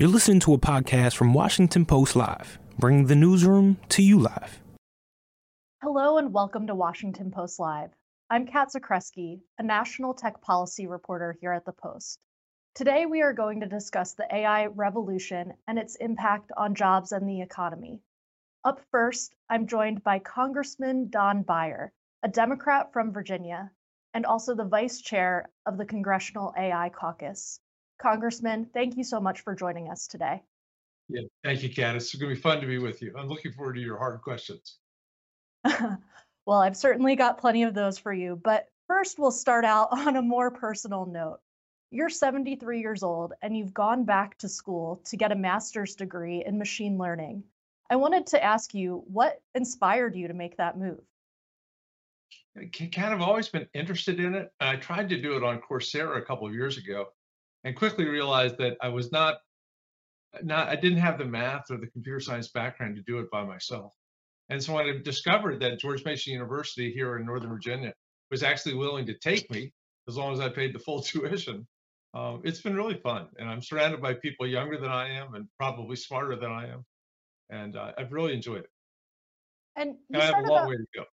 You're listening to a podcast from Washington Post Live, bringing the newsroom to you live. Hello and welcome to Washington Post Live. I'm Kat Zakrzewski, a national tech policy reporter here at the Post. Today we are going to discuss the AI revolution and its impact on jobs and the economy. Up first, I'm joined by Congressman Don Beyer, a Democrat from Virginia, and also the vice chair of the Congressional AI Caucus. Congressman, thank you so much for joining us today. Yeah, thank you, Kat. It's going to be fun to be with you. I'm looking forward to your hard questions. well, I've certainly got plenty of those for you, but first we'll start out on a more personal note. You're 73 years old and you've gone back to school to get a master's degree in machine learning. I wanted to ask you what inspired you to make that move? I kind of always been interested in it. I tried to do it on Coursera a couple of years ago and quickly realized that I was not not I didn't have the math or the computer science background to do it by myself. And so when I discovered that George Mason University here in Northern Virginia was actually willing to take me as long as I paid the full tuition, um, it's been really fun. And I'm surrounded by people younger than I am and probably smarter than I am. And uh, I've really enjoyed it. And, and I have a long that, way to go.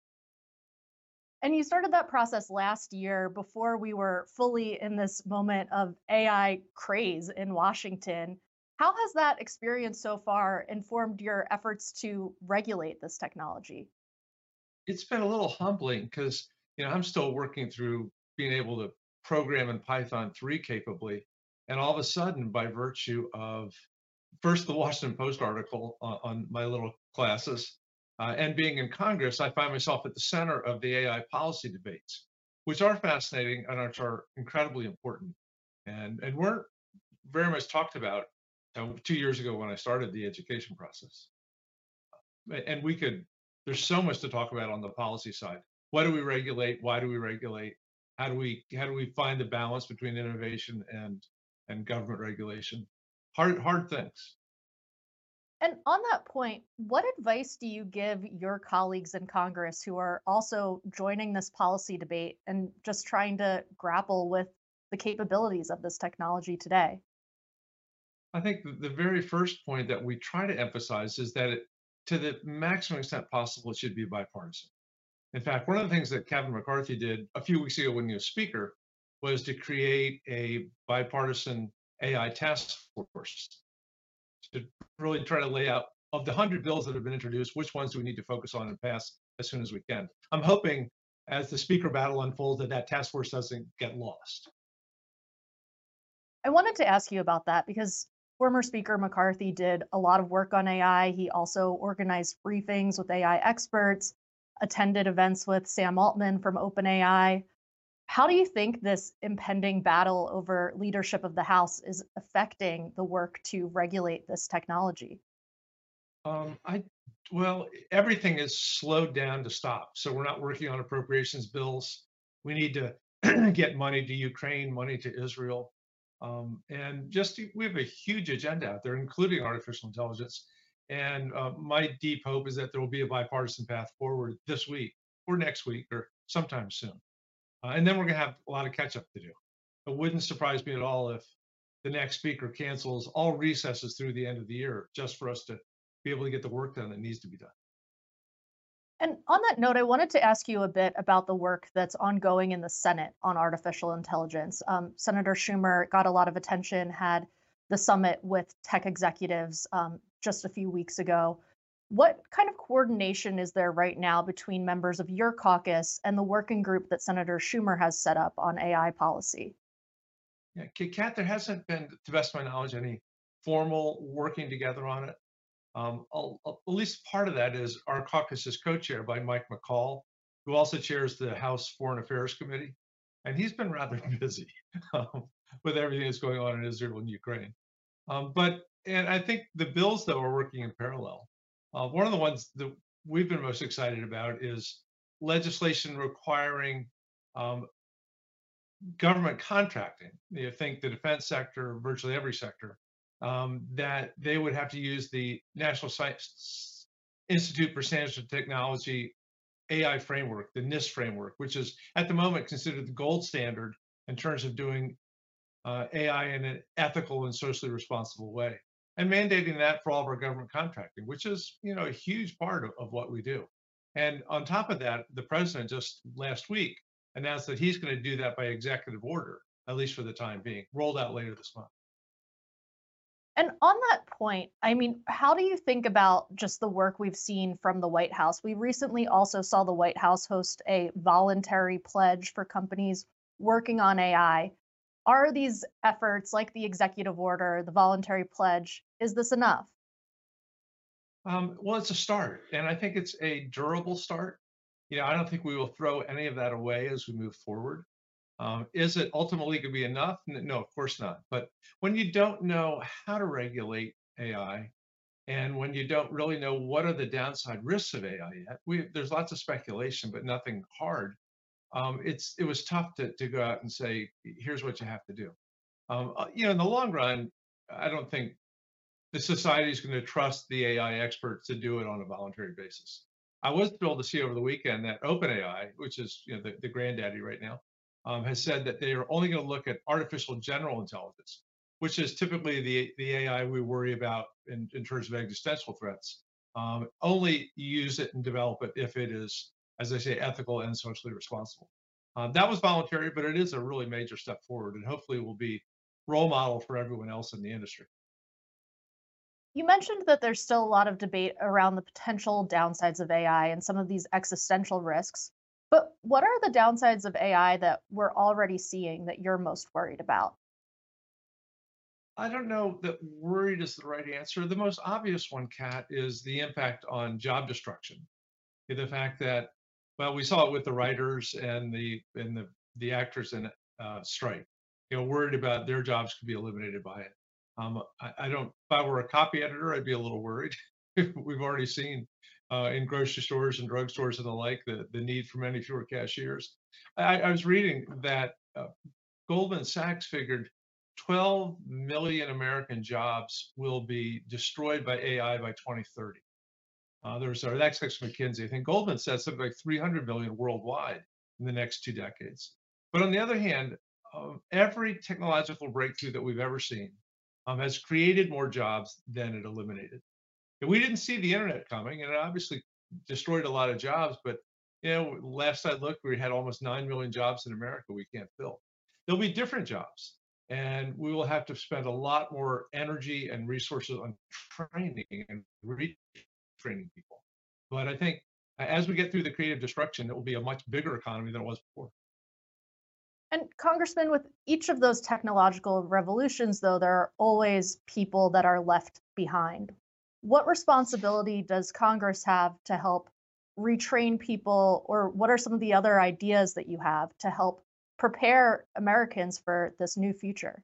And you started that process last year before we were fully in this moment of AI craze in Washington. How has that experience so far informed your efforts to regulate this technology? It's been a little humbling because you know I'm still working through being able to program in Python 3 capably, and all of a sudden, by virtue of first the Washington Post article on, on my little classes, uh, and being in Congress, I find myself at the center of the AI policy debates, which are fascinating and which are incredibly important, and and weren't very much talked about uh, two years ago when I started the education process. And we could, there's so much to talk about on the policy side. What do we regulate? Why do we regulate? How do we how do we find the balance between innovation and and government regulation? Hard hard things. And on that point, what advice do you give your colleagues in Congress who are also joining this policy debate and just trying to grapple with the capabilities of this technology today? I think the very first point that we try to emphasize is that it, to the maximum extent possible, it should be bipartisan. In fact, one of the things that Kevin McCarthy did a few weeks ago when he was Speaker was to create a bipartisan AI task force to really try to lay out of the 100 bills that have been introduced, which ones do we need to focus on and pass as soon as we can. I'm hoping as the speaker battle unfolds that that task force doesn't get lost. I wanted to ask you about that because Former Speaker McCarthy did a lot of work on AI. He also organized briefings with AI experts, attended events with Sam Altman from OpenAI. How do you think this impending battle over leadership of the House is affecting the work to regulate this technology? Um, I well, everything is slowed down to stop. So we're not working on appropriations bills. We need to get money to Ukraine, money to Israel. Um, and just we have a huge agenda out there, including artificial intelligence. And uh, my deep hope is that there will be a bipartisan path forward this week or next week or sometime soon. Uh, and then we're going to have a lot of catch up to do. It wouldn't surprise me at all if the next speaker cancels all recesses through the end of the year just for us to be able to get the work done that needs to be done. And on that note, I wanted to ask you a bit about the work that's ongoing in the Senate on artificial intelligence. Um, Senator Schumer got a lot of attention, had the summit with tech executives um, just a few weeks ago. What kind of coordination is there right now between members of your caucus and the working group that Senator Schumer has set up on AI policy? Yeah, Kat, there hasn't been, to best my knowledge, any formal working together on it. Um, at least part of that is our caucus is co-chaired by Mike McCaul, who also chairs the House Foreign Affairs Committee, and he's been rather busy um, with everything that's going on in Israel and Ukraine. Um, but and I think the bills that are working in parallel. Uh, one of the ones that we've been most excited about is legislation requiring um, government contracting. You think the defense sector, virtually every sector, um, that they would have to use the National Science Institute for Standards and Technology AI framework, the NIST framework, which is at the moment considered the gold standard in terms of doing uh, AI in an ethical and socially responsible way. And mandating that for all of our government contracting, which is you know a huge part of, of what we do. And on top of that, the president just last week announced that he's going to do that by executive order, at least for the time being, rolled out later this month. And on that point, I mean, how do you think about just the work we've seen from the White House? We recently also saw the White House host a voluntary pledge for companies working on AI. Are these efforts like the executive order, the voluntary pledge, is this enough? Um, well, it's a start, and I think it's a durable start. You know, I don't think we will throw any of that away as we move forward. Um, is it ultimately going to be enough? No, of course not. But when you don't know how to regulate AI, and when you don't really know what are the downside risks of AI yet, we, there's lots of speculation, but nothing hard. Um, it's it was tough to to go out and say, here's what you have to do. Um, uh, you know, in the long run, I don't think the society is going to trust the AI experts to do it on a voluntary basis. I was thrilled to see over the weekend that OpenAI, which is you know the, the granddaddy right now, um, has said that they are only going to look at artificial general intelligence, which is typically the the AI we worry about in, in terms of existential threats. Um, only use it and develop it if it is, as I say, ethical and socially responsible. Um, that was voluntary, but it is a really major step forward, and hopefully will be role model for everyone else in the industry. You mentioned that there's still a lot of debate around the potential downsides of AI and some of these existential risks. But what are the downsides of AI that we're already seeing that you're most worried about? I don't know that worried is the right answer. The most obvious one, Kat, is the impact on job destruction. The fact that, well, we saw it with the writers and the and the the actors in uh, strike. You know, worried about their jobs could be eliminated by it. Um, I, I, don't. If I were a copy editor, I'd be a little worried. We've already seen uh, in grocery stores and drugstores and the like the the need for many fewer cashiers. I, I was reading that uh, Goldman Sachs figured 12 million American jobs will be destroyed by AI by 2030. Uh, there's our next next McKinsey. I think Goldman said something like 300 million worldwide in the next two decades. But on the other hand, um, every technological breakthrough that we've ever seen um, has created more jobs than it eliminated. And we didn't see the internet coming, and it obviously destroyed a lot of jobs. But you know, last I looked, we had almost nine million jobs in America we can't fill. There'll be different jobs, and we will have to spend a lot more energy and resources on training and retraining people. But I think as we get through the creative destruction, it will be a much bigger economy than it was before. And Congressman, with each of those technological revolutions, though, there are always people that are left behind. What responsibility does Congress have to help retrain people, or what are some of the other ideas that you have to help prepare Americans for this new future?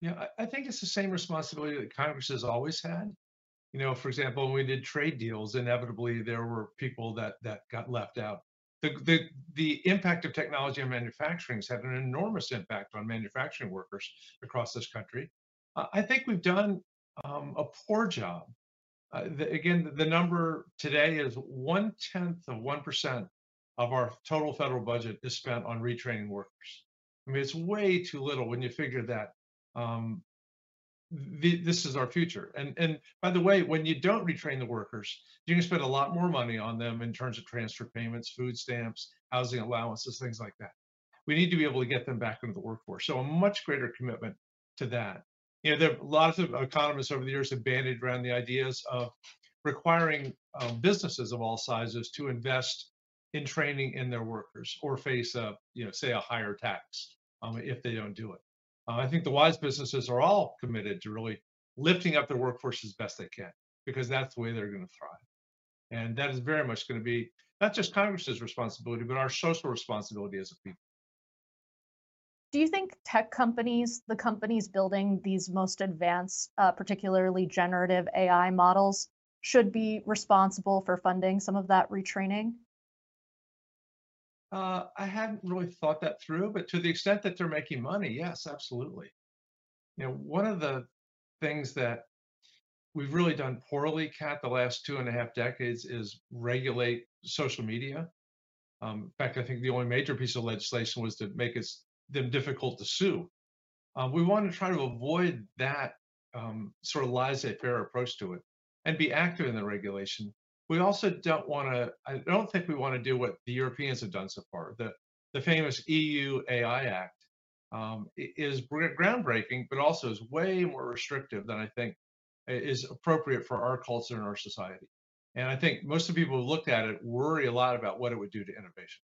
Yeah, I think it's the same responsibility that Congress has always had. You know, for example, when we did trade deals, inevitably there were people that that got left out the, the, the impact of technology on manufacturing has had an enormous impact on manufacturing workers across this country. Uh, I think we've done um, a poor job. Uh, the, again, the number today is one tenth of 1% of our total federal budget is spent on retraining workers. I mean, it's way too little when you figure that um, the, this is our future. And and by the way, when you don't retrain the workers, you can spend a lot more money on them in terms of transfer payments, food stamps, housing allowances, things like that. We need to be able to get them back into the workforce. So a much greater commitment to that. You know, there are lots of economists over the years have banded around the ideas of requiring um, businesses of all sizes to invest in training in their workers or face a, you know, say a higher tax um, if they don't do it. Uh, I think the wise businesses are all committed to really lifting up their workforce as best they can because that's the way they're going to thrive. And that is very much going to be not just Congress's responsibility, but our social responsibility as a people. Do you think tech companies, the companies building these most advanced, uh, particularly generative AI models, should be responsible for funding some of that retraining? Uh, I hadn't really thought that through, but to the extent that they're making money, yes, absolutely. You know, one of the things that we've really done poorly, Kat, the last two and a half decades is regulate social media. Um, in fact, I think the only major piece of legislation was to make it them difficult to sue. Um, we want to try to avoid that um, sort of laissez-faire approach to it and be active in the regulation. We also don't want to, I don't think we want to do what the Europeans have done so far. The, the famous EU AI Act um, is groundbreaking, but also is way more restrictive than I think is appropriate for our culture and our society. And I think most of the people who looked at it worry a lot about what it would do to innovation.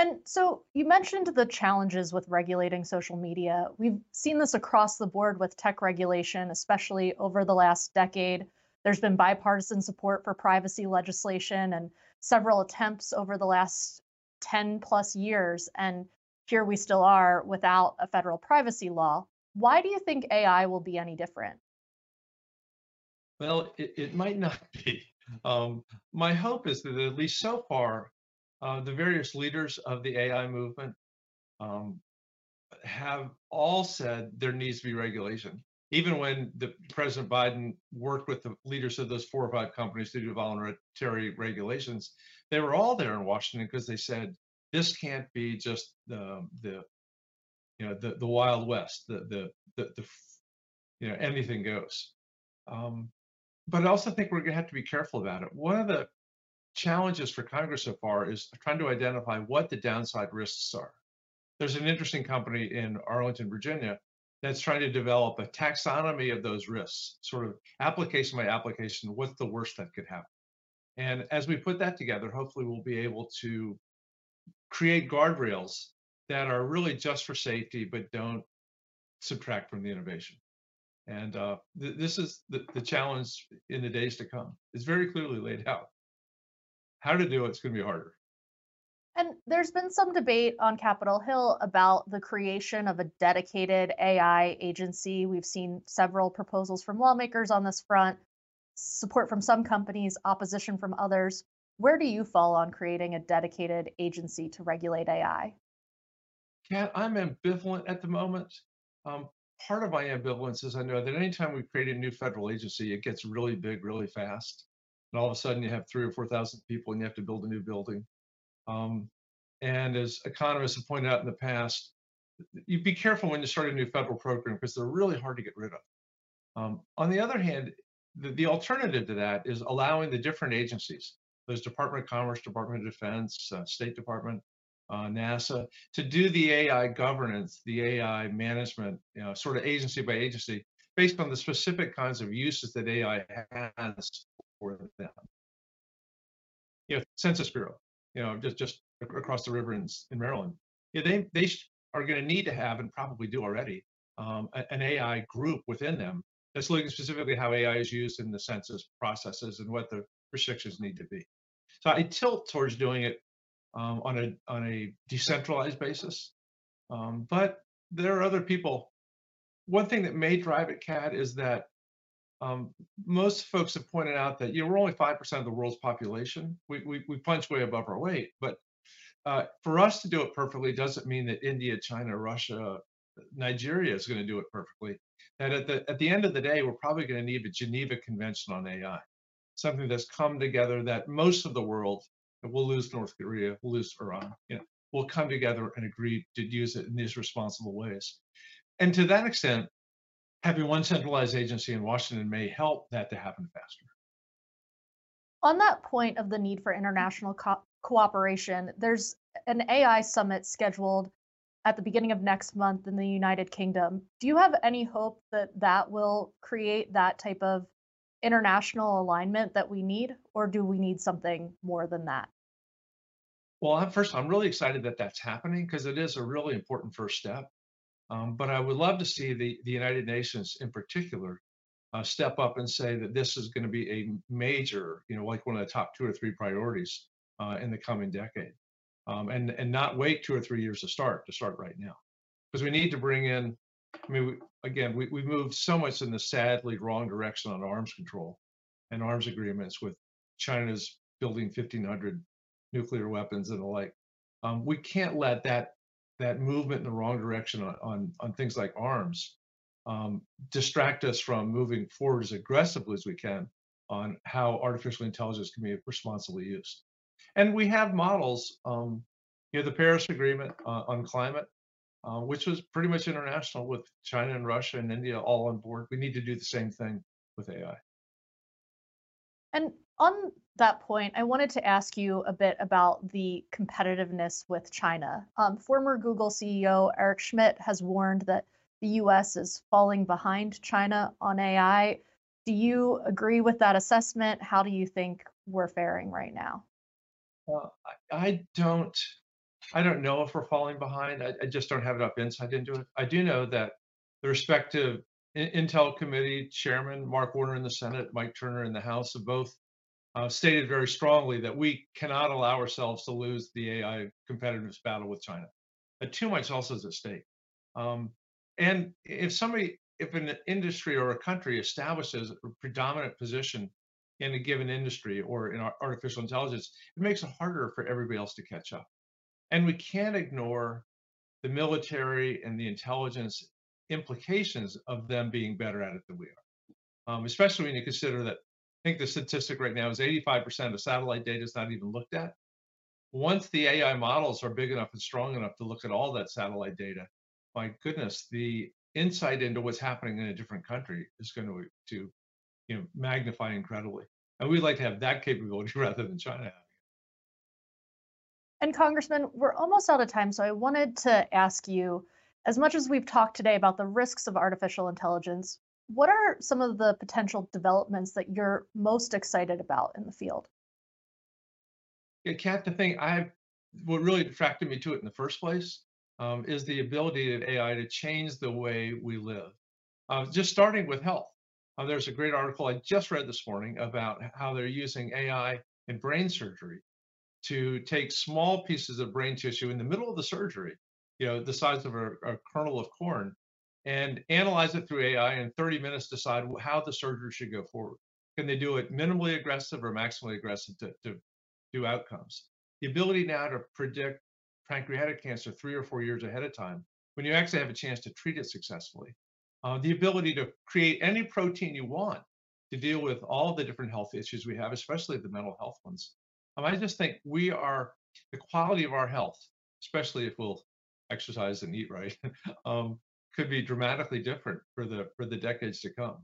And so you mentioned the challenges with regulating social media. We've seen this across the board with tech regulation, especially over the last decade. There's been bipartisan support for privacy legislation and several attempts over the last 10 plus years. And here we still are without a federal privacy law. Why do you think AI will be any different? Well, it, it might not be. Um, my hope is that at least so far, uh, the various leaders of the AI movement um, have all said there needs to be regulation. Even when the President Biden worked with the leaders of those four or five companies to do voluntary regulations, they were all there in Washington because they said this can't be just the the you know the the Wild West, the the the, the you know anything goes. Um, but I also think we're going to have to be careful about it. One of the challenges for Congress so far is trying to identify what the downside risks are. There's an interesting company in Arlington, Virginia, that's trying to develop a taxonomy of those risks, sort of application by application, what's the worst that could happen. And as we put that together, hopefully we'll be able to create guardrails that are really just for safety, but don't subtract from the innovation. And uh, th this is the, the challenge in the days to come. It's very clearly laid out how to do it's going to be harder. And there's been some debate on Capitol Hill about the creation of a dedicated AI agency. We've seen several proposals from lawmakers on this front, support from some companies, opposition from others. Where do you fall on creating a dedicated agency to regulate AI? Kat, I'm ambivalent at the moment. Um, part of my ambivalence is I know that anytime we create a new federal agency, it gets really big really fast and all of a sudden you have three or 4,000 people and you have to build a new building. Um, and as economists have pointed out in the past, you be careful when you start a new federal program because they're really hard to get rid of. Um, on the other hand, the, the, alternative to that is allowing the different agencies, those Department of Commerce, Department of Defense, uh, State Department, uh, NASA, to do the AI governance, the AI management, you know, sort of agency by agency, based on the specific kinds of uses that AI has for them. You know, Census Bureau, you know, just just across the river in, in Maryland, yeah, they they are going to need to have and probably do already um, an AI group within them that's looking specifically how AI is used in the census processes and what the restrictions need to be. So I tilt towards doing it um, on a on a decentralized basis, um, but there are other people. One thing that may drive it, Kat is that um, most folks have pointed out that you know we're only five percent of the world's population. We, we we punch way above our weight, but uh, for us to do it perfectly doesn't mean that India, China, Russia, Nigeria is going to do it perfectly. That at the at the end of the day, we're probably going to need a Geneva Convention on AI, something that's come together that most of the world, we'll lose North Korea, we'll lose Iran, you know, will come together and agree to use it in these responsible ways. And to that extent, having one centralized agency in Washington may help that to happen faster. On that point of the need for international co- cooperation, there's an AI summit scheduled at the beginning of next month in the United Kingdom. Do you have any hope that that will create that type of international alignment that we need, or do we need something more than that? Well, first, I'm really excited that that's happening because it is a really important first step. Um, but I would love to see the, the United Nations in particular uh, step up and say that this is going to be a major, you know, like one of the top two or three priorities uh, in the coming decade. Um, and, and not wait two or three years to start, to start right now. Because we need to bring in, I mean, we, again, we, we moved so much in the sadly wrong direction on arms control and arms agreements with China's building 1,500 nuclear weapons and the like. Um, we can't let that that movement in the wrong direction on on, on things like arms um, distract us from moving forward as aggressively as we can on how artificial intelligence can be responsibly used. And we have models. Um, you know, the Paris Agreement uh, on climate uh, which was pretty much international with China and Russia and India all on board. We need to do the same thing with AI. And on that point, I wanted to ask you a bit about the competitiveness with China. Um, former Google CEO Eric Schmidt has warned that the US is falling behind China on AI. Do you agree with that assessment? How do you think we're faring right now? Well, I, don't. I don't know if we're falling behind. I, I, just don't have enough insight into it. I do know that the respective Intel committee chairman, Mark Warner in the Senate, Mike Turner in the House, have both uh, stated very strongly that we cannot allow ourselves to lose the AI competitiveness battle with China. That too much else is at stake. Um, and if somebody, if an industry or a country establishes a predominant position in a given industry or in artificial intelligence, it makes it harder for everybody else to catch up. And we can't ignore the military and the intelligence implications of them being better at it than we are. Um, especially when you consider that think the statistic right now is 85% of satellite data is not even looked at. Once the AI models are big enough and strong enough to look at all that satellite data, my goodness, the insight into what's happening in a different country is going to, to you know, magnify incredibly. And we'd like to have that capability rather than China having it. And Congressman, we're almost out of time, so I wanted to ask you, as much as we've talked today about the risks of artificial intelligence, what are some of the potential developments that you're most excited about in the field? Yeah, Kat, the thing I what really attracted me to it in the first place um, is the ability of AI to change the way we live. Uh, just starting with health. Uh, there's a great article I just read this morning about how they're using AI in brain surgery to take small pieces of brain tissue in the middle of the surgery, you know, the size of a, a kernel of corn, and analyze it through AI in 30 minutes, decide how the surgery should go forward. Can they do it minimally aggressive or maximally aggressive to, to do outcomes? The ability now to predict pancreatic cancer three or four years ahead of time, when you actually have a chance to treat it successfully. Uh, the ability to create any protein you want to deal with all the different health issues we have, especially the mental health ones. Um, I just think we are, the quality of our health, especially if we'll exercise and eat right, um, could be dramatically different for the for the decades to come.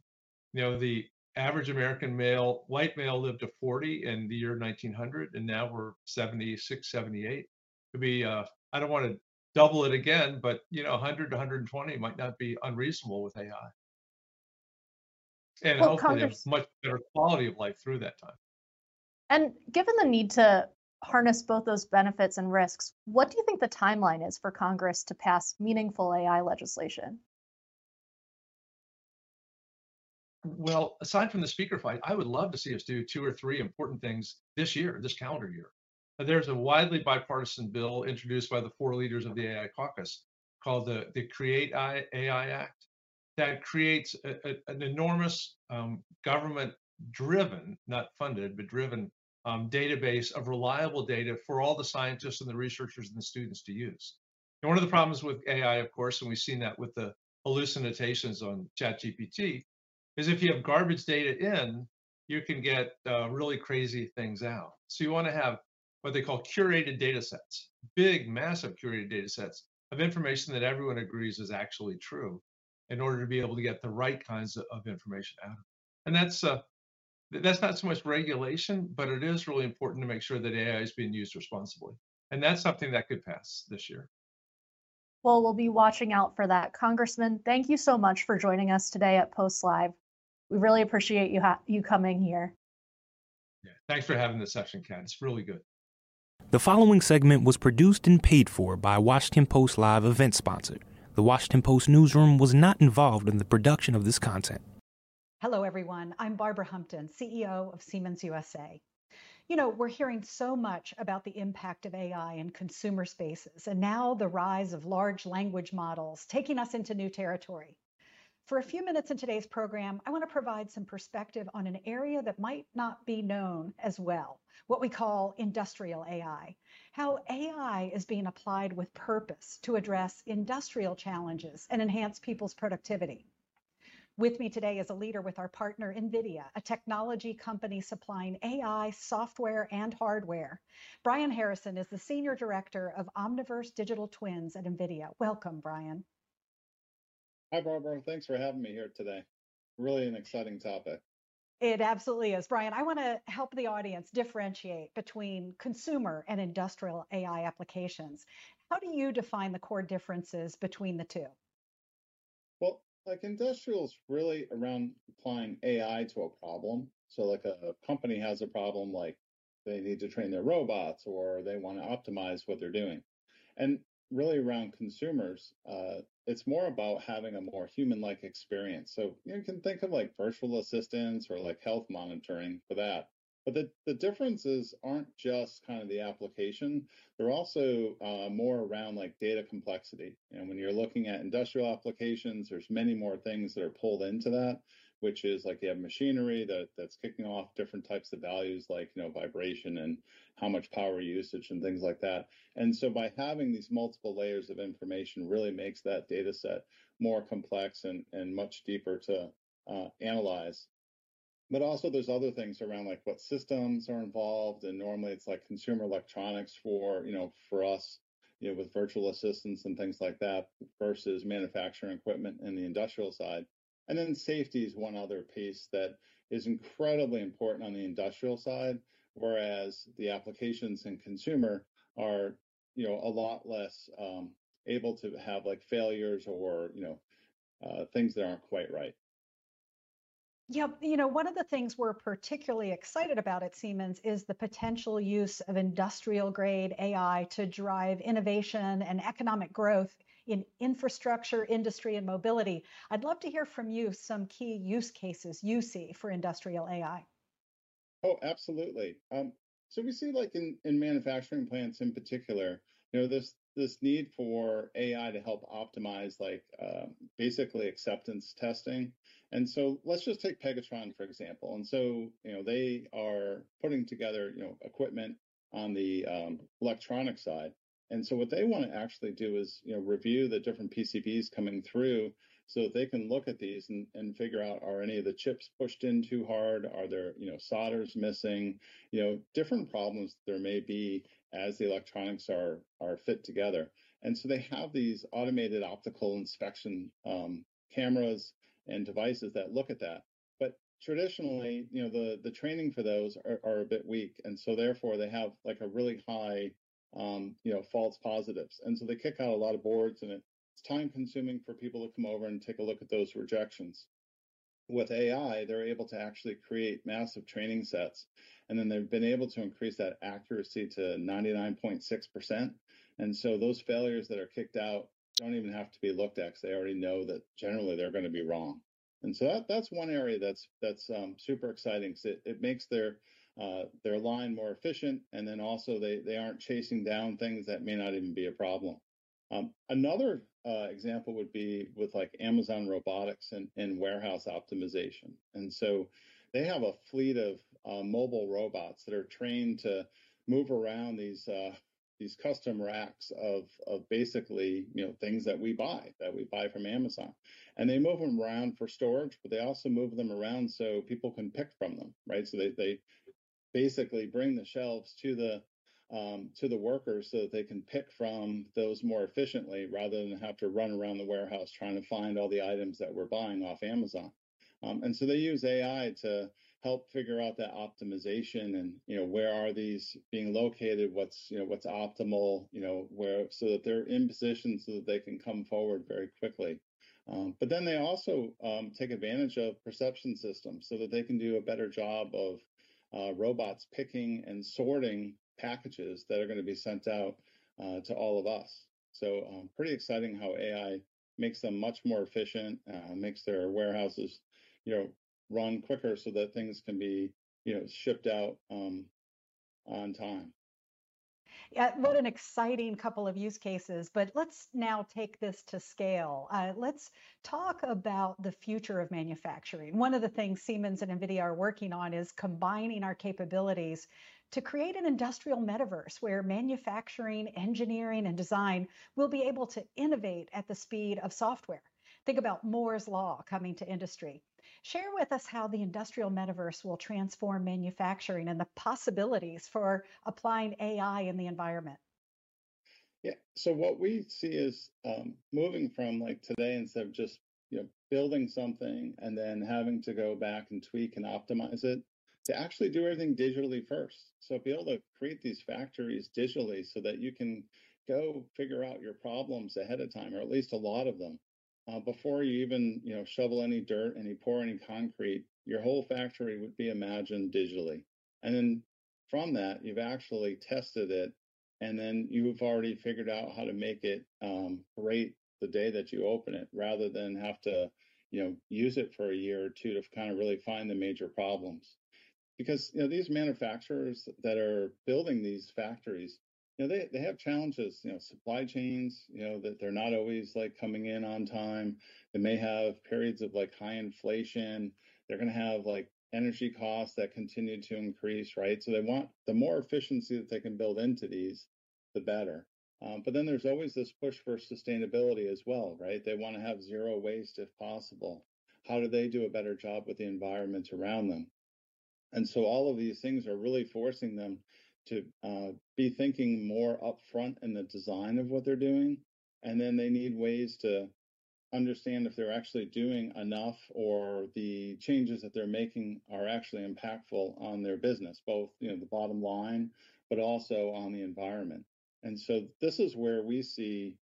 You know, the average American male, white male lived to 40 in the year 1900, and now we're 76, 78 to be uh, I don't want to double it again, but you know 100 to 120 might not be unreasonable with AI. And well, hopefully Congress... a much better quality of life through that time. And given the need to harness both those benefits and risks, what do you think the timeline is for Congress to pass meaningful AI legislation? Well, aside from the speaker fight, I would love to see us do two or three important things this year, this calendar year. There's a widely bipartisan bill introduced by the four leaders of the AI caucus called the, the Create AI Act that creates a, a, an enormous um, government driven, not funded, but driven um, database of reliable data for all the scientists and the researchers and the students to use. And one of the problems with AI, of course, and we've seen that with the hallucinations on ChatGPT, is if you have garbage data in, you can get uh, really crazy things out. So you want to have what they call curated data sets, big, massive curated data sets of information that everyone agrees is actually true in order to be able to get the right kinds of, information out. And that's uh, that's not so much regulation, but it is really important to make sure that AI is being used responsibly. And that's something that could pass this year. Well, we'll be watching out for that. Congressman, thank you so much for joining us today at Post Live. We really appreciate you you coming here. Yeah, thanks for having this session, Kat. It's really good. The following segment was produced and paid for by Washington Post Live event sponsor. The Washington Post newsroom was not involved in the production of this content. Hello, everyone. I'm Barbara Humpton, CEO of Siemens USA. You know, we're hearing so much about the impact of AI in consumer spaces, and now the rise of large language models taking us into new territory. For a few minutes in today's program, I want to provide some perspective on an area that might not be known as well, what we call industrial AI. How AI is being applied with purpose to address industrial challenges and enhance people's productivity. With me today is a leader with our partner, NVIDIA, a technology company supplying AI, software, and hardware. Brian Harrison is the Senior Director of Omniverse Digital Twins at NVIDIA. Welcome, Brian. Hi, Barbara. Thanks for having me here today. Really an exciting topic. It absolutely is. Brian, I want to help the audience differentiate between consumer and industrial AI applications. How do you define the core differences between the two? Well, like industrials really around applying AI to a problem. So like a, a company has a problem like they need to train their robots or they want to optimize what they're doing. And really around consumers, uh, it's more about having a more human-like experience. So you can think of like virtual assistants or like health monitoring for that. But the, the differences aren't just kind of the application. They're also uh, more around like data complexity. And when you're looking at industrial applications, there's many more things that are pulled into that, which is like you have machinery that that's kicking off different types of values like, you know, vibration and how much power usage and things like that. And so by having these multiple layers of information really makes that data set more complex and, and much deeper to uh, analyze but also there's other things around like what systems are involved and normally it's like consumer electronics for you know for us you know with virtual assistants and things like that versus manufacturing equipment and the industrial side. And then safety is one other piece that is incredibly important on the industrial side whereas the applications and consumer are you know a lot less um, able to have like failures or you know uh, things that aren't quite right yeah, you know, one of the things we're particularly excited about at Siemens is the potential use of industrial grade AI to drive innovation and economic growth in infrastructure, industry, and mobility. I'd love to hear from you some key use cases you see for industrial AI. Oh, absolutely. Um, so we see like in, in manufacturing plants in particular, you know, this this need for AI to help optimize like um, basically acceptance testing. And so let's just take Pegatron for example. And so you know they are putting together you know equipment on the um, electronic side. And so what they want to actually do is you know review the different PCBs coming through so that they can look at these and, and figure out are any of the chips pushed in too hard? Are there you know solders missing? You know different problems there may be as the electronics are are fit together. And so they have these automated optical inspection um, cameras and devices that look at that. But traditionally, you know, the the training for those are, are a bit weak, and so therefore they have like a really high, um, you know, false positives, and so they kick out a lot of boards, and it's time consuming for people to come over and take a look at those rejections with AI, they're able to actually create massive training sets. And then they've been able to increase that accuracy to 99.6%. And so those failures that are kicked out don't even have to be looked at because they already know that generally they're going to be wrong. And so that, that's one area that's that's um, super exciting because it, it makes their uh, their line more efficient, and then also they they aren't chasing down things that may not even be a problem. Um, another uh, example would be with like Amazon robotics and, and warehouse optimization. And so they have a fleet of uh, mobile robots that are trained to move around these uh, these custom racks of of basically you know things that we buy that we buy from Amazon, and they move them around for storage, but they also move them around so people can pick from them, right? So they they basically bring the shelves to the um, to the workers so that they can pick from those more efficiently rather than have to run around the warehouse trying to find all the items that we're buying off Amazon. Um, and so they use AI to help figure out that optimization and you know where are these being located what's you know what's optimal you know where so that they're in position so that they can come forward very quickly um, but then they also um, take advantage of perception systems so that they can do a better job of uh, robots picking and sorting packages that are going to be sent out uh, to all of us. So um, pretty exciting how AI makes them much more efficient, uh, makes their warehouses, you know, run quicker so that things can be, you know, shipped out um, on time. Yeah, what an exciting couple of use cases. But let's now take this to scale. Uh, let's talk about the future of manufacturing. One of the things Siemens and NVIDIA are working on is combining our capabilities to create an industrial metaverse where manufacturing, engineering, and design will be able to innovate at the speed of software. Think about Moore's Law coming to industry. Share with us how the industrial metaverse will transform manufacturing and the possibilities for applying AI in the environment. Yeah. So what we see is um, moving from like today, instead of just you know building something and then having to go back and tweak and optimize it, to actually do everything digitally first. So be able to create these factories digitally so that you can go figure out your problems ahead of time, or at least a lot of them, uh, before you even you know shovel any dirt and you pour any concrete. Your whole factory would be imagined digitally, and then from that you've actually tested it, and then you've already figured out how to make it um, great the day that you open it, rather than have to you know use it for a year or two to kind of really find the major problems because you know these manufacturers that are building these factories you know they, they have challenges you know supply chains you know that they're not always like coming in on time. They may have periods of like high inflation. They're going to have like energy costs that continue to increase right? So they want the more efficiency that they can build into these the better. Um, but then there's always this push for sustainability as well right? They want to have zero waste if possible. How do they do a better job with the environment around them? And so all of these things are really forcing them to uh, be thinking more upfront in the design of what they're doing. And then they need ways to understand if they're actually doing enough or the changes that they're making are actually impactful on their business, both you know the bottom line, but also on the environment. And so this is where we see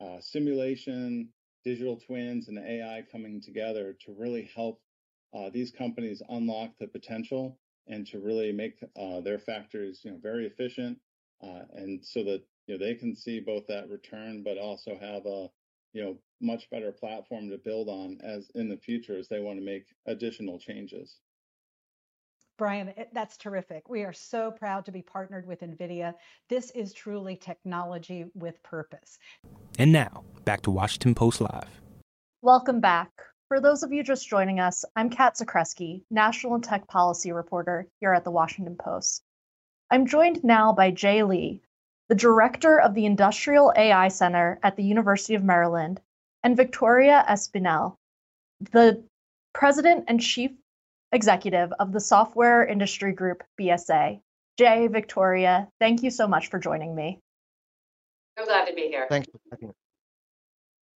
uh, simulation, digital twins, and AI coming together to really help uh, these companies unlock the potential and to really make uh, their factories you know very efficient uh, and so that you know they can see both that return but also have a you know much better platform to build on as in the future as they want to make additional changes Brian, that's terrific. We are so proud to be partnered with NVIDIA. This is truly technology with purpose. And now, back to Washington Post Live. Welcome back. For those of you just joining us, I'm Kat Zakrzewski, National and Tech Policy Reporter here at the Washington Post. I'm joined now by Jay Lee, the Director of the Industrial AI Center at the University of Maryland, and Victoria Espinel, the President and Chief Executive of the Software Industry Group, BSA. Jay, Victoria, thank you so much for joining me. So glad to be here. Thanks for having me.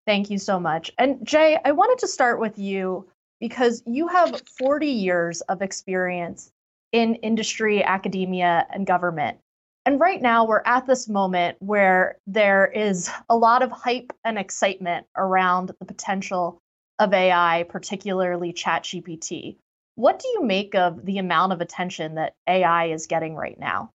Thank you so much. And Jay, I wanted to start with you because you have 40 years of experience in industry, academia, and government. And right now, we're at this moment where there is a lot of hype and excitement around the potential of AI, particularly ChatGPT. What do you make of the amount of attention that AI is getting right now?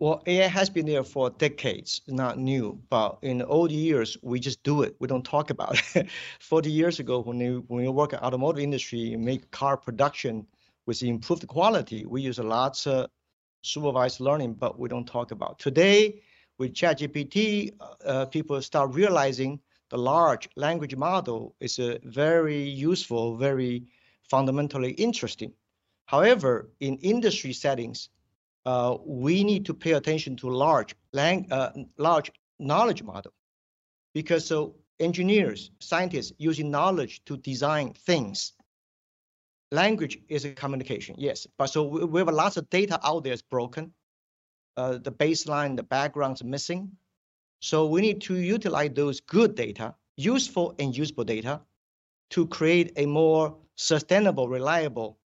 Well, AI has been there for decades, not new. But in the old years, we just do it. We don't talk about it. 40 years ago, when you when you work in automotive industry, you make car production with improved quality, we use a lot of supervised learning, but we don't talk about. It. Today, with ChatGPT, uh, uh, people start realizing the large language model is a very useful, very fundamentally interesting. However, in industry settings, uh, we need to pay attention to large lang- uh, large knowledge model because so engineers, scientists using knowledge to design things. Language is a communication, yes, but so we, we have lots of data out there is broken. Uh, the baseline, the background's missing. So we need to utilize those good data, useful and usable data, to create a more sustainable, reliable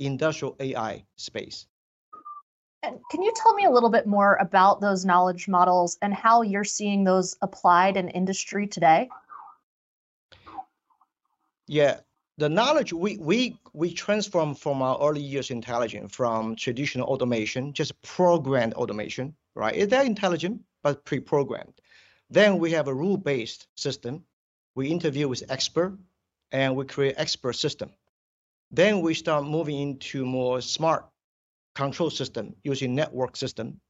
industrial AI space. And can you tell me a little bit more about those knowledge models and how you're seeing those applied in industry today? Yeah, the knowledge we we we transform from our early years intelligence from traditional automation, just programmed automation, right? Is that intelligent but pre-programmed. Then we have a rule-based system. We interview with expert and we create expert system. Then we start moving into more smart control system using network system.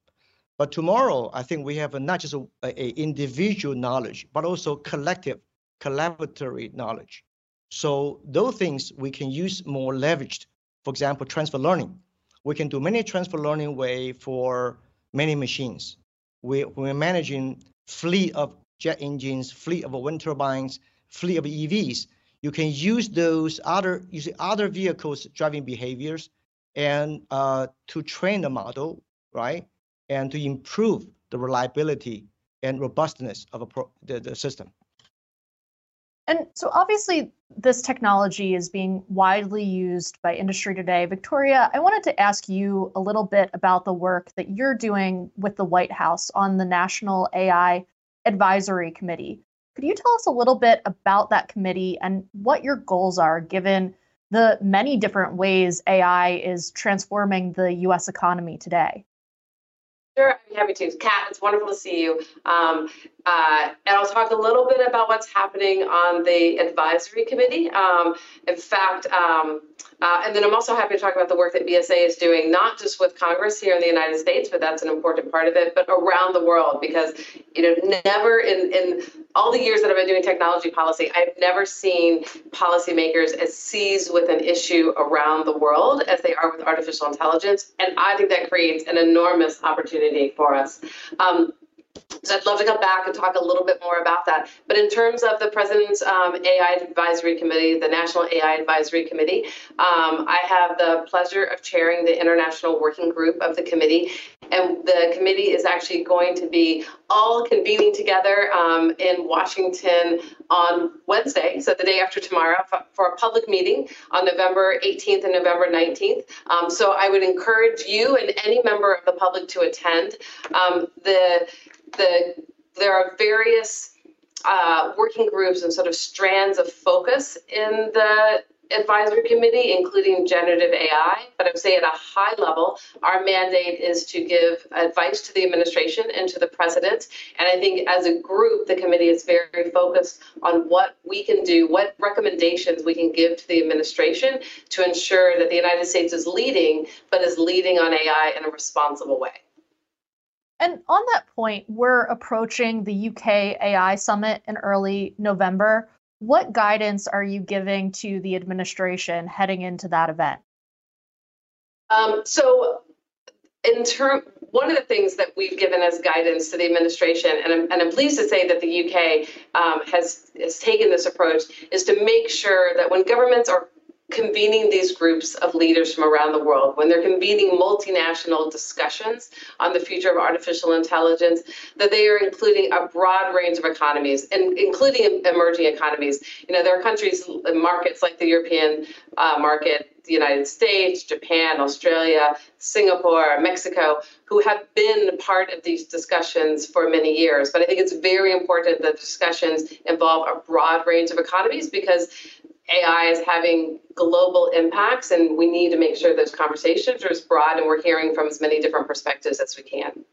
But tomorrow, I think we have not just a, a individual knowledge, but also collective, collaboratory knowledge. So those things we can use more leveraged. For example, transfer learning. We can do many transfer learning way for many machines. We, we're managing fleet of jet engines, fleet of wind turbines, fleet of EVs, you can use those other using other vehicles driving behaviors and uh, to train the model, right? And to improve the reliability and robustness of pro- the, the system. And so obviously this technology is being widely used by industry today. Victoria, I wanted to ask you a little bit about the work that you're doing with the White House on the National AI Advisory Committee. Could you tell us a little bit about that committee and what your goals are given the many different ways AI is transforming the US economy today? Sure, I'd be happy to. Kat, it's wonderful to see you. Um, uh, and I'll talk a little bit about what's happening on the advisory committee. Um, in fact, um, uh, and then I'm also happy to talk about the work that BSA is doing, not just with Congress here in the United States, but that's an important part of it, but around the world, because you know, never in in all the years that I've been doing technology policy, I've never seen policymakers as seized with an issue around the world as they are with artificial intelligence, and I think that creates an enormous opportunity for us. Um, so I'd love to come back and talk a little bit more about that. But in terms of the President's um, AI Advisory Committee, the National AI Advisory Committee, um, I have the pleasure of chairing the international working group of the committee. And the committee is actually going to be all convening together um, in Washington on Wednesday, so the day after tomorrow, for a public meeting on November 18th and November 19th. Um, so I would encourage you and any member of the public to attend. Um, the the there are various uh, working groups and sort of strands of focus in the advisory committee, including generative AI. But I would say at a high level, our mandate is to give advice to the administration and to the president. And I think as a group, the committee is very focused on what we can do, what recommendations we can give to the administration to ensure that the United States is leading, but is leading on AI in a responsible way. And on that point, we're approaching the UK AI summit in early November. What guidance are you giving to the administration heading into that event? Um, so, in term, one of the things that we've given as guidance to the administration, and I'm, and I'm pleased to say that the UK um, has has taken this approach, is to make sure that when governments are convening these groups of leaders from around the world, when they're convening multinational discussions on the future of artificial intelligence, that they are including a broad range of economies, and including emerging economies. You know, there are countries, and markets like the European uh, market, the United States, Japan, Australia, Singapore, Mexico, who have been part of these discussions for many years. But I think it's very important that discussions involve a broad range of economies because AI is having global impacts, and we need to make sure those conversations are as broad and we're hearing from as many different perspectives as we can.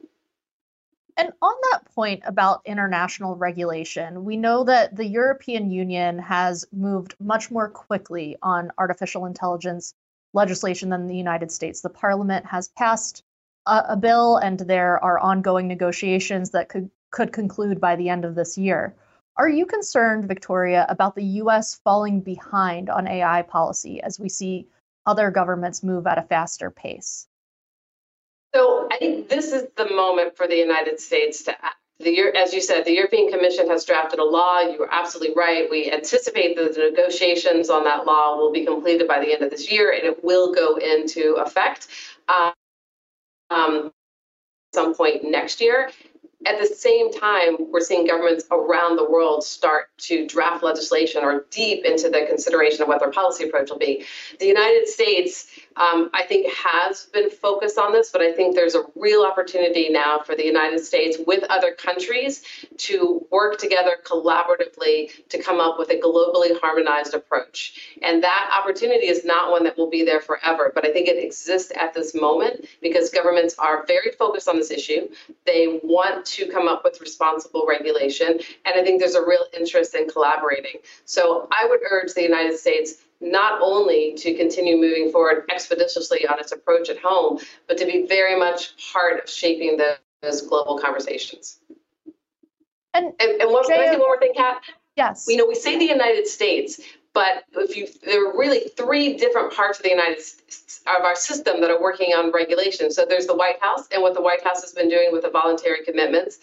And on that point about international regulation, we know that the European Union has moved much more quickly on artificial intelligence legislation than the United States. The Parliament has passed a, a bill, and there are ongoing negotiations that could, could conclude by the end of this year. Are you concerned, Victoria, about the US falling behind on AI policy as we see other governments move at a faster pace? So I think this is the moment for the United States to act. The, as you said, the European Commission has drafted a law. You are absolutely right. We anticipate that the negotiations on that law will be completed by the end of this year and it will go into effect um, some point next year at the same time, we're seeing governments around the world start to draft legislation or deep into the consideration of what their policy approach will be. The United States, um, I think, has been focused on this, but I think there's a real opportunity now for the United States with other countries to work together collaboratively to come up with a globally harmonized approach. And that opportunity is not one that will be there forever, but I think it exists at this moment because governments are very focused on this issue. They want to come up with responsible regulation. And I think there's a real interest in collaborating. So I would urge the United States not only to continue moving forward expeditiously on its approach at home, but to be very much part of shaping the, those global conversations. And, and, and one, can I say one more thing, Kat? Yes. You know, we say the United States, but if you there are really three different parts of the United States, of our system that are working on regulation. So there's the White House and what the White House has been doing with the voluntary commitments.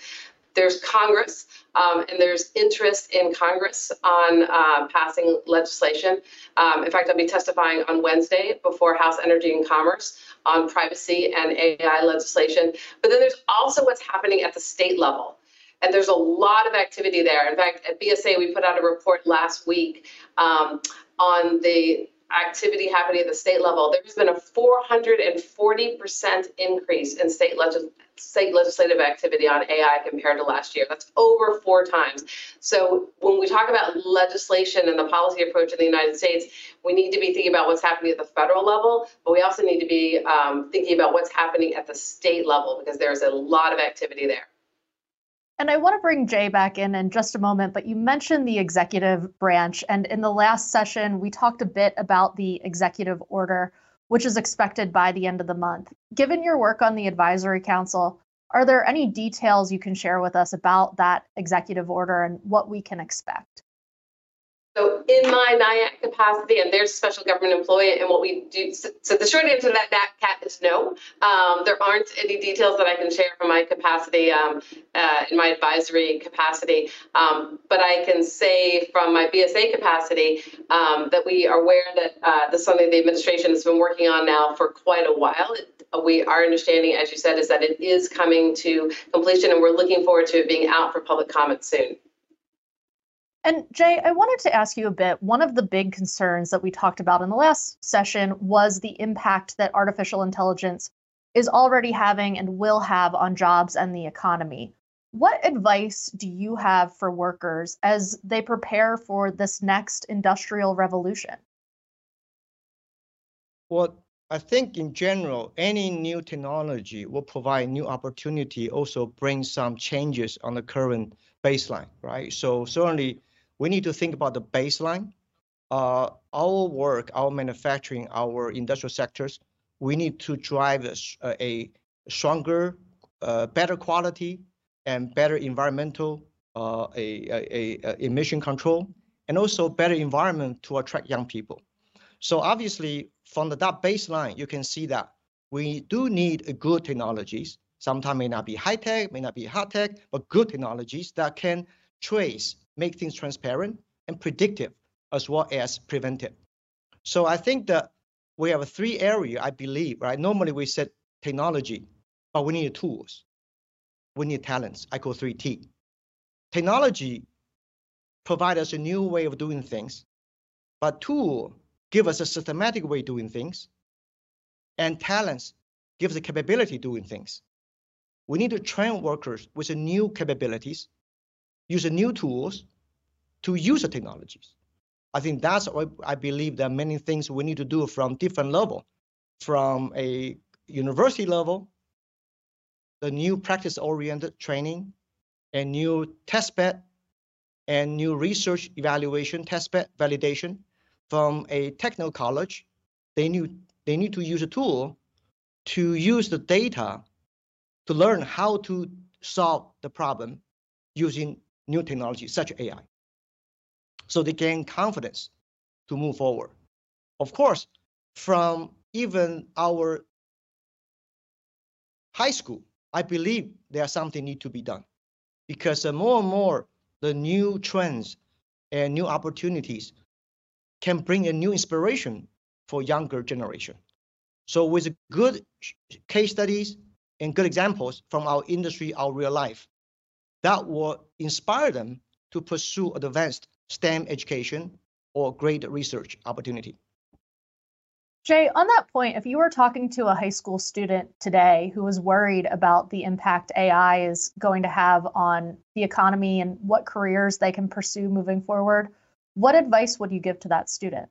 There's Congress, um, and there's interest in Congress on uh, passing legislation. Um, in fact, I'll be testifying on Wednesday before House Energy and Commerce on privacy and AI legislation. But then there's also what's happening at the state level. And there's a lot of activity there. In fact, at BSA, we put out a report last week um, on the activity happening at the state level. There's been a 440% increase in state, legis- state legislative activity on AI compared to last year. That's over four times. So when we talk about legislation and the policy approach in the United States, we need to be thinking about what's happening at the federal level, but we also need to be um, thinking about what's happening at the state level because there's a lot of activity there. And I want to bring Jay back in in just a moment, but you mentioned the executive branch. And in the last session, we talked a bit about the executive order, which is expected by the end of the month. Given your work on the advisory council, are there any details you can share with us about that executive order and what we can expect? So in my NIAC capacity, and there's special government employee, and what we do, so, the short answer to that, that is no. Um, there aren't any details that I can share from my capacity, um, uh, in my advisory capacity. Um, but I can say from my BSA capacity um, that we are aware that uh, this is something the administration has been working on now for quite a while. It, we our understanding, as you said, is that it is coming to completion, and we're looking forward to it being out for public comment soon. And Jay, I wanted to ask you a bit. One of the big concerns that we talked about in the last session was the impact that artificial intelligence is already having and will have on jobs and the economy. What advice do you have for workers as they prepare for this next industrial revolution? Well, I think in general, any new technology will provide new opportunity, also bring some changes on the current baseline, right? So certainly we need to think about the baseline. Uh, our work, our manufacturing, our industrial sectors, we need to drive a, a stronger, uh, better quality and better environmental uh, a, a, a, emission control, and also better environment to attract young people. So obviously, from the that baseline, you can see that we do need good technologies. Sometimes may not be high tech, may not be hard tech, but good technologies that can trace make things transparent and predictive as well as preventive. So I think that we have three areas, I believe, right? Normally we said technology, but we need tools. We need talents. I call 3T. Technology provide us a new way of doing things, but tool give us a systematic way of doing things, and talents give us the capability doing things. We need to train workers with new capabilities use new tools to use the technologies. I think that's what I believe there are many things we need to do from different level, from a university level, the new practice-oriented training, and new test bed, and new research evaluation test bed validation. From a technical college, they need they need to use a tool to use the data to learn how to solve the problem using new technology such as AI. So they gain confidence to move forward. Of course, from even our high school, I believe there's something need to be done because more and more the new trends and new opportunities can bring a new inspiration for younger generation. So with good case studies and good examples from our industry, our real life, that will inspire them to pursue advanced STEM education or great research opportunity. Jay, on that point, if you were talking to a high school student today who was worried about the impact AI is going to have on the economy and what careers they can pursue moving forward, what advice would you give to that student?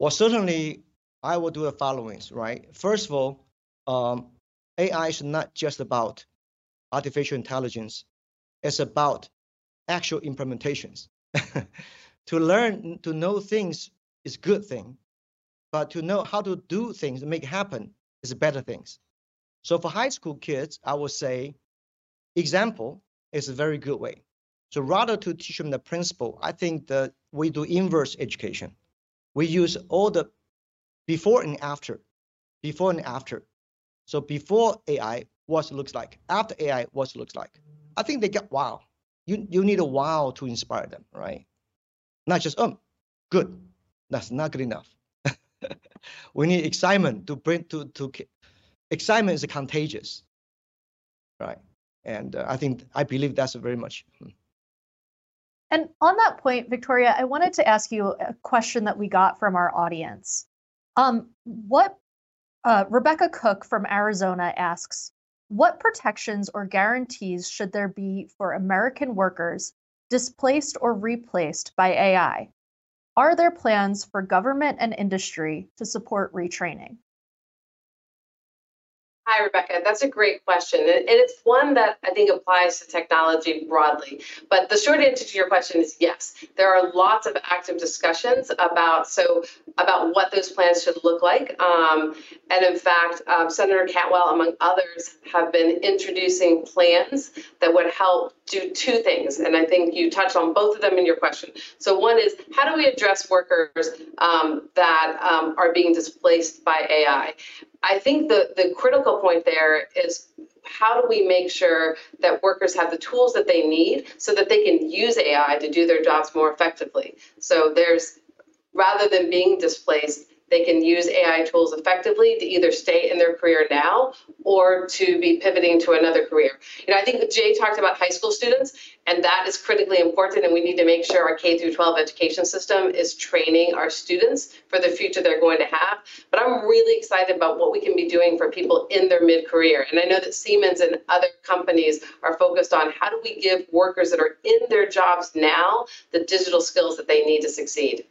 Well, certainly I will do the following, right? First of all, um, AI is not just about artificial intelligence. is about actual implementations. to learn to know things is good thing, but to know how to do things and make it happen is better things. So for high school kids, I would say example is a very good way. So rather to teach them the principle, I think that we do inverse education. We use all the before and after, before and after. So before AI, what it looks like. After AI, what it looks like. I think they get wow. You you need a wow to inspire them, right? Not just um, good. That's not good enough. we need excitement to bring to to excitement is contagious, right? And uh, I think I believe that's very much. Hmm. And on that point, Victoria, I wanted to ask you a question that we got from our audience. Um, what uh, Rebecca Cook from Arizona asks, what protections or guarantees should there be for American workers displaced or replaced by AI? Are there plans for government and industry to support retraining? Hi, Rebecca. That's a great question. And it's one that I think applies to technology broadly. But the short answer to your question is yes. There are lots of active discussions about so about what those plans should look like. Um, and in fact, um, Senator Cantwell, among others, have been introducing plans that would help do two things. And I think you touched on both of them in your question. So one is how do we address workers um, that um, are being displaced by AI? I think the, the critical point there is how do we make sure that workers have the tools that they need so that they can use AI to do their jobs more effectively? So there's rather than being displaced, they can use AI tools effectively to either stay in their career now or to be pivoting to another career. You know, I think Jay talked about high school students, and that is critically important. And we need to make sure our K through 12 education system is training our students for the future they're going to have. But I'm really excited about what we can be doing for people in their mid career. And I know that Siemens and other companies are focused on how do we give workers that are in their jobs now the digital skills that they need to succeed.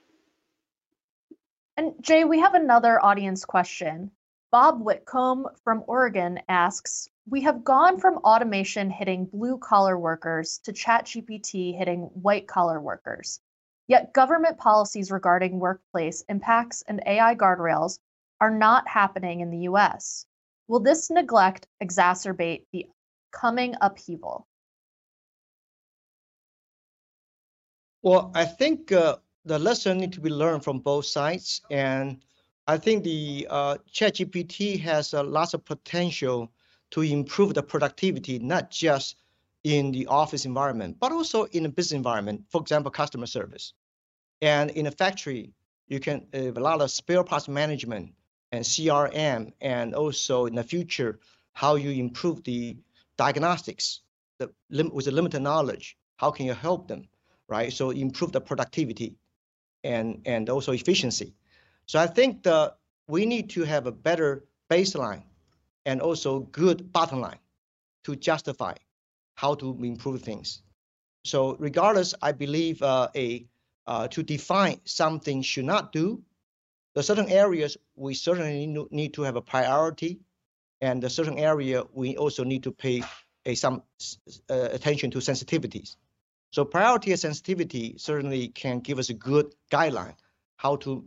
And Jay, we have another audience question. Bob Whitcomb from Oregon asks We have gone from automation hitting blue collar workers to ChatGPT hitting white collar workers. Yet government policies regarding workplace impacts and AI guardrails are not happening in the US. Will this neglect exacerbate the coming upheaval? Well, I think uh, the lesson need to be learned from both sides. And I think the uh, ChatGPT has a lot of potential to improve the productivity, not just in the office environment, but also in the business environment, for example, customer service. And in a factory, you can have a lot of spare parts management and CRM, and also in the future, how you improve the diagnostics the, with the limited knowledge. How can you help them, right? So improve the productivity and, and also efficiency. So I think the, we need to have a better baseline and also good bottom line to justify how to improve things. So regardless, I believe uh, a uh, to define something should not do, the certain areas we certainly need to have a priority, and the certain area we also need to pay a, some uh, attention to sensitivities. So priority and sensitivity certainly can give us a good guideline how to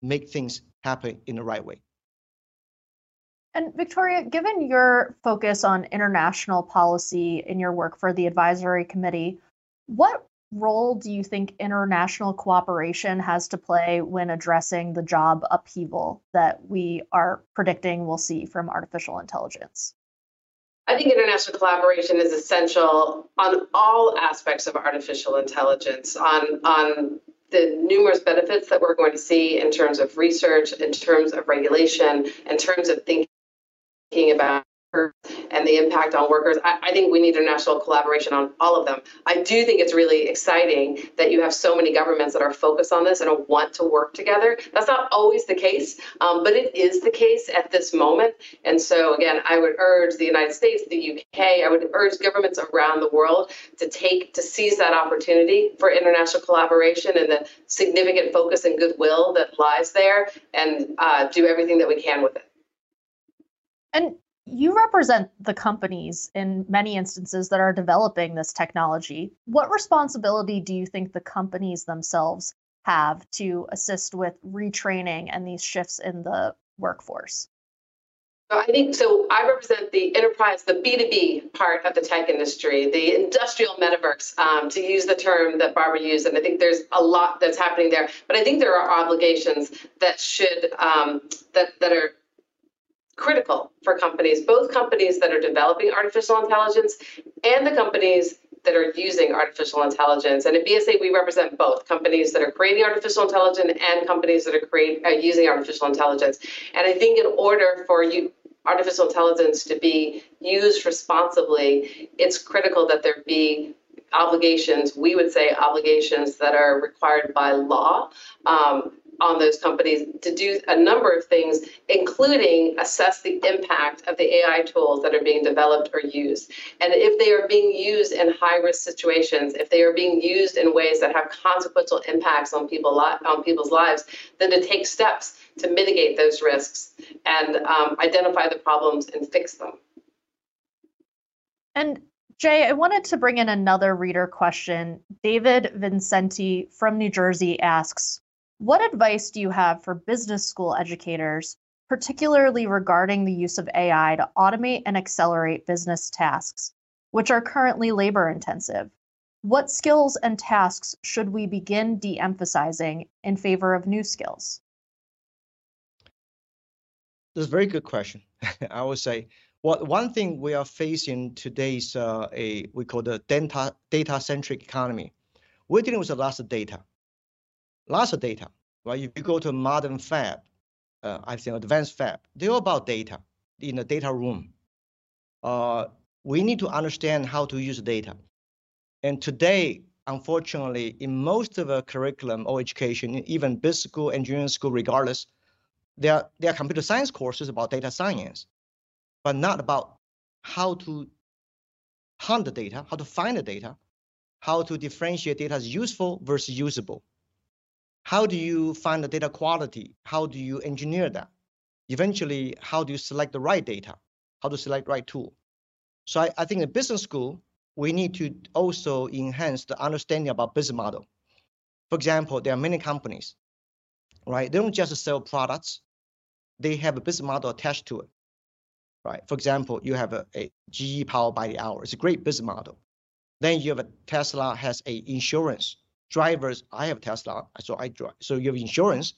make things happen in the right way. And Victoria, given your focus on international policy in your work for the advisory committee, what role do you think international cooperation has to play when addressing the job upheaval that we are predicting we'll see from artificial intelligence? I think international collaboration is essential on all aspects of artificial intelligence, on, on the numerous benefits that we're going to see in terms of research, in terms of regulation, in terms of thinking about and the impact on workers. I, I, think we need international collaboration on all of them. I do think it's really exciting that you have so many governments that are focused on this and want to work together. That's not always the case, um, but it is the case at this moment. And so, again, I would urge the United States, the UK, I would urge governments around the world to take, to seize that opportunity for international collaboration and the significant focus and goodwill that lies there and uh, do everything that we can with it. And you represent the companies in many instances that are developing this technology. What responsibility do you think the companies themselves have to assist with retraining and these shifts in the workforce? I think so. I represent the enterprise, the B2B part of the tech industry, the industrial metaverse, um, to use the term that Barbara used. And I think there's a lot that's happening there. But I think there are obligations that should, um, that, that are critical for companies, both companies that are developing artificial intelligence and the companies that are using artificial intelligence. And at BSA, we represent both companies that are creating artificial intelligence and companies that are create, uh, using artificial intelligence. And I think in order for you artificial intelligence to be used responsibly, it's critical that there be obligations, we would say obligations that are required by law um, on those companies to do a number of things, including assess the impact of the AI tools that are being developed or used. And if they are being used in high risk situations, if they are being used in ways that have consequential impacts on people on people's lives, then to take steps to mitigate those risks and um, identify the problems and fix them. And Jay, I wanted to bring in another reader question. David Vincenti from New Jersey asks what advice do you have for business school educators, particularly regarding the use of AI to automate and accelerate business tasks, which are currently labor intensive? What skills and tasks should we begin de emphasizing in favor of new skills? That's a very good question. I would say what one thing we are facing today is uh, a we call the data data centric economy. We're dealing with a lot of data lots of data, right? If you go to modern fab, uh, I think advanced fab, they're about data in the data room. Uh, we need to understand how to use data. And today, unfortunately, in most of the curriculum or education, even business school, engineering school, regardless, there there are computer science courses about data science, but not about how to hunt the data, how to find the data, how to differentiate data as useful versus usable. How do you find the data quality? How do you engineer that? Eventually, how do you select the right data? How to select right tool? So I, I think in business school, we need to also enhance the understanding about business model. For example, there are many companies, right? They don't just sell products, they have a business model attached to it, right? For example, you have a, a GE power by the hour. It's a great business model. Then you have a Tesla has a insurance drivers, I have Tesla, so I drive. So you have insurance,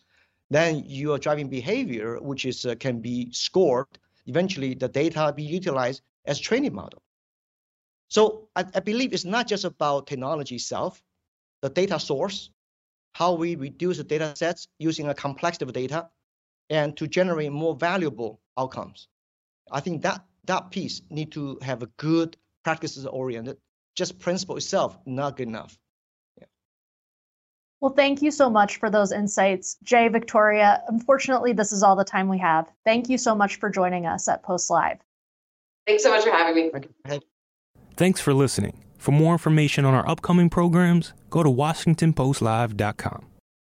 then your driving behavior, which is uh, can be scored. Eventually, the data be utilized as training model. So I, I believe it's not just about technology itself, the data source, how we reduce the data sets using a complexity of data, and to generate more valuable outcomes. I think that that piece need to have a good practices oriented. Just principle itself not good enough. Well, thank you so much for those insights. Jay, Victoria, unfortunately, this is all the time we have. Thank you so much for joining us at Post Live. Thanks so much for having me. Thanks for listening. For more information on our upcoming programs, go to WashingtonPostLive.com.